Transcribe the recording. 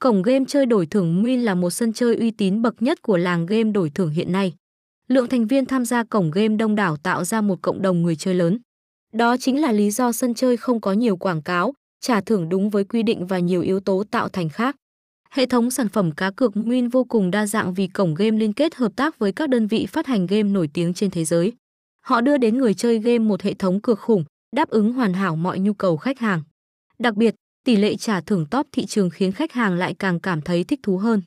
cổng game chơi đổi thưởng Win là một sân chơi uy tín bậc nhất của làng game đổi thưởng hiện nay. Lượng thành viên tham gia cổng game đông đảo tạo ra một cộng đồng người chơi lớn. Đó chính là lý do sân chơi không có nhiều quảng cáo, trả thưởng đúng với quy định và nhiều yếu tố tạo thành khác. Hệ thống sản phẩm cá cược Win vô cùng đa dạng vì cổng game liên kết hợp tác với các đơn vị phát hành game nổi tiếng trên thế giới. Họ đưa đến người chơi game một hệ thống cược khủng, đáp ứng hoàn hảo mọi nhu cầu khách hàng. Đặc biệt, tỷ lệ trả thưởng top thị trường khiến khách hàng lại càng cảm thấy thích thú hơn.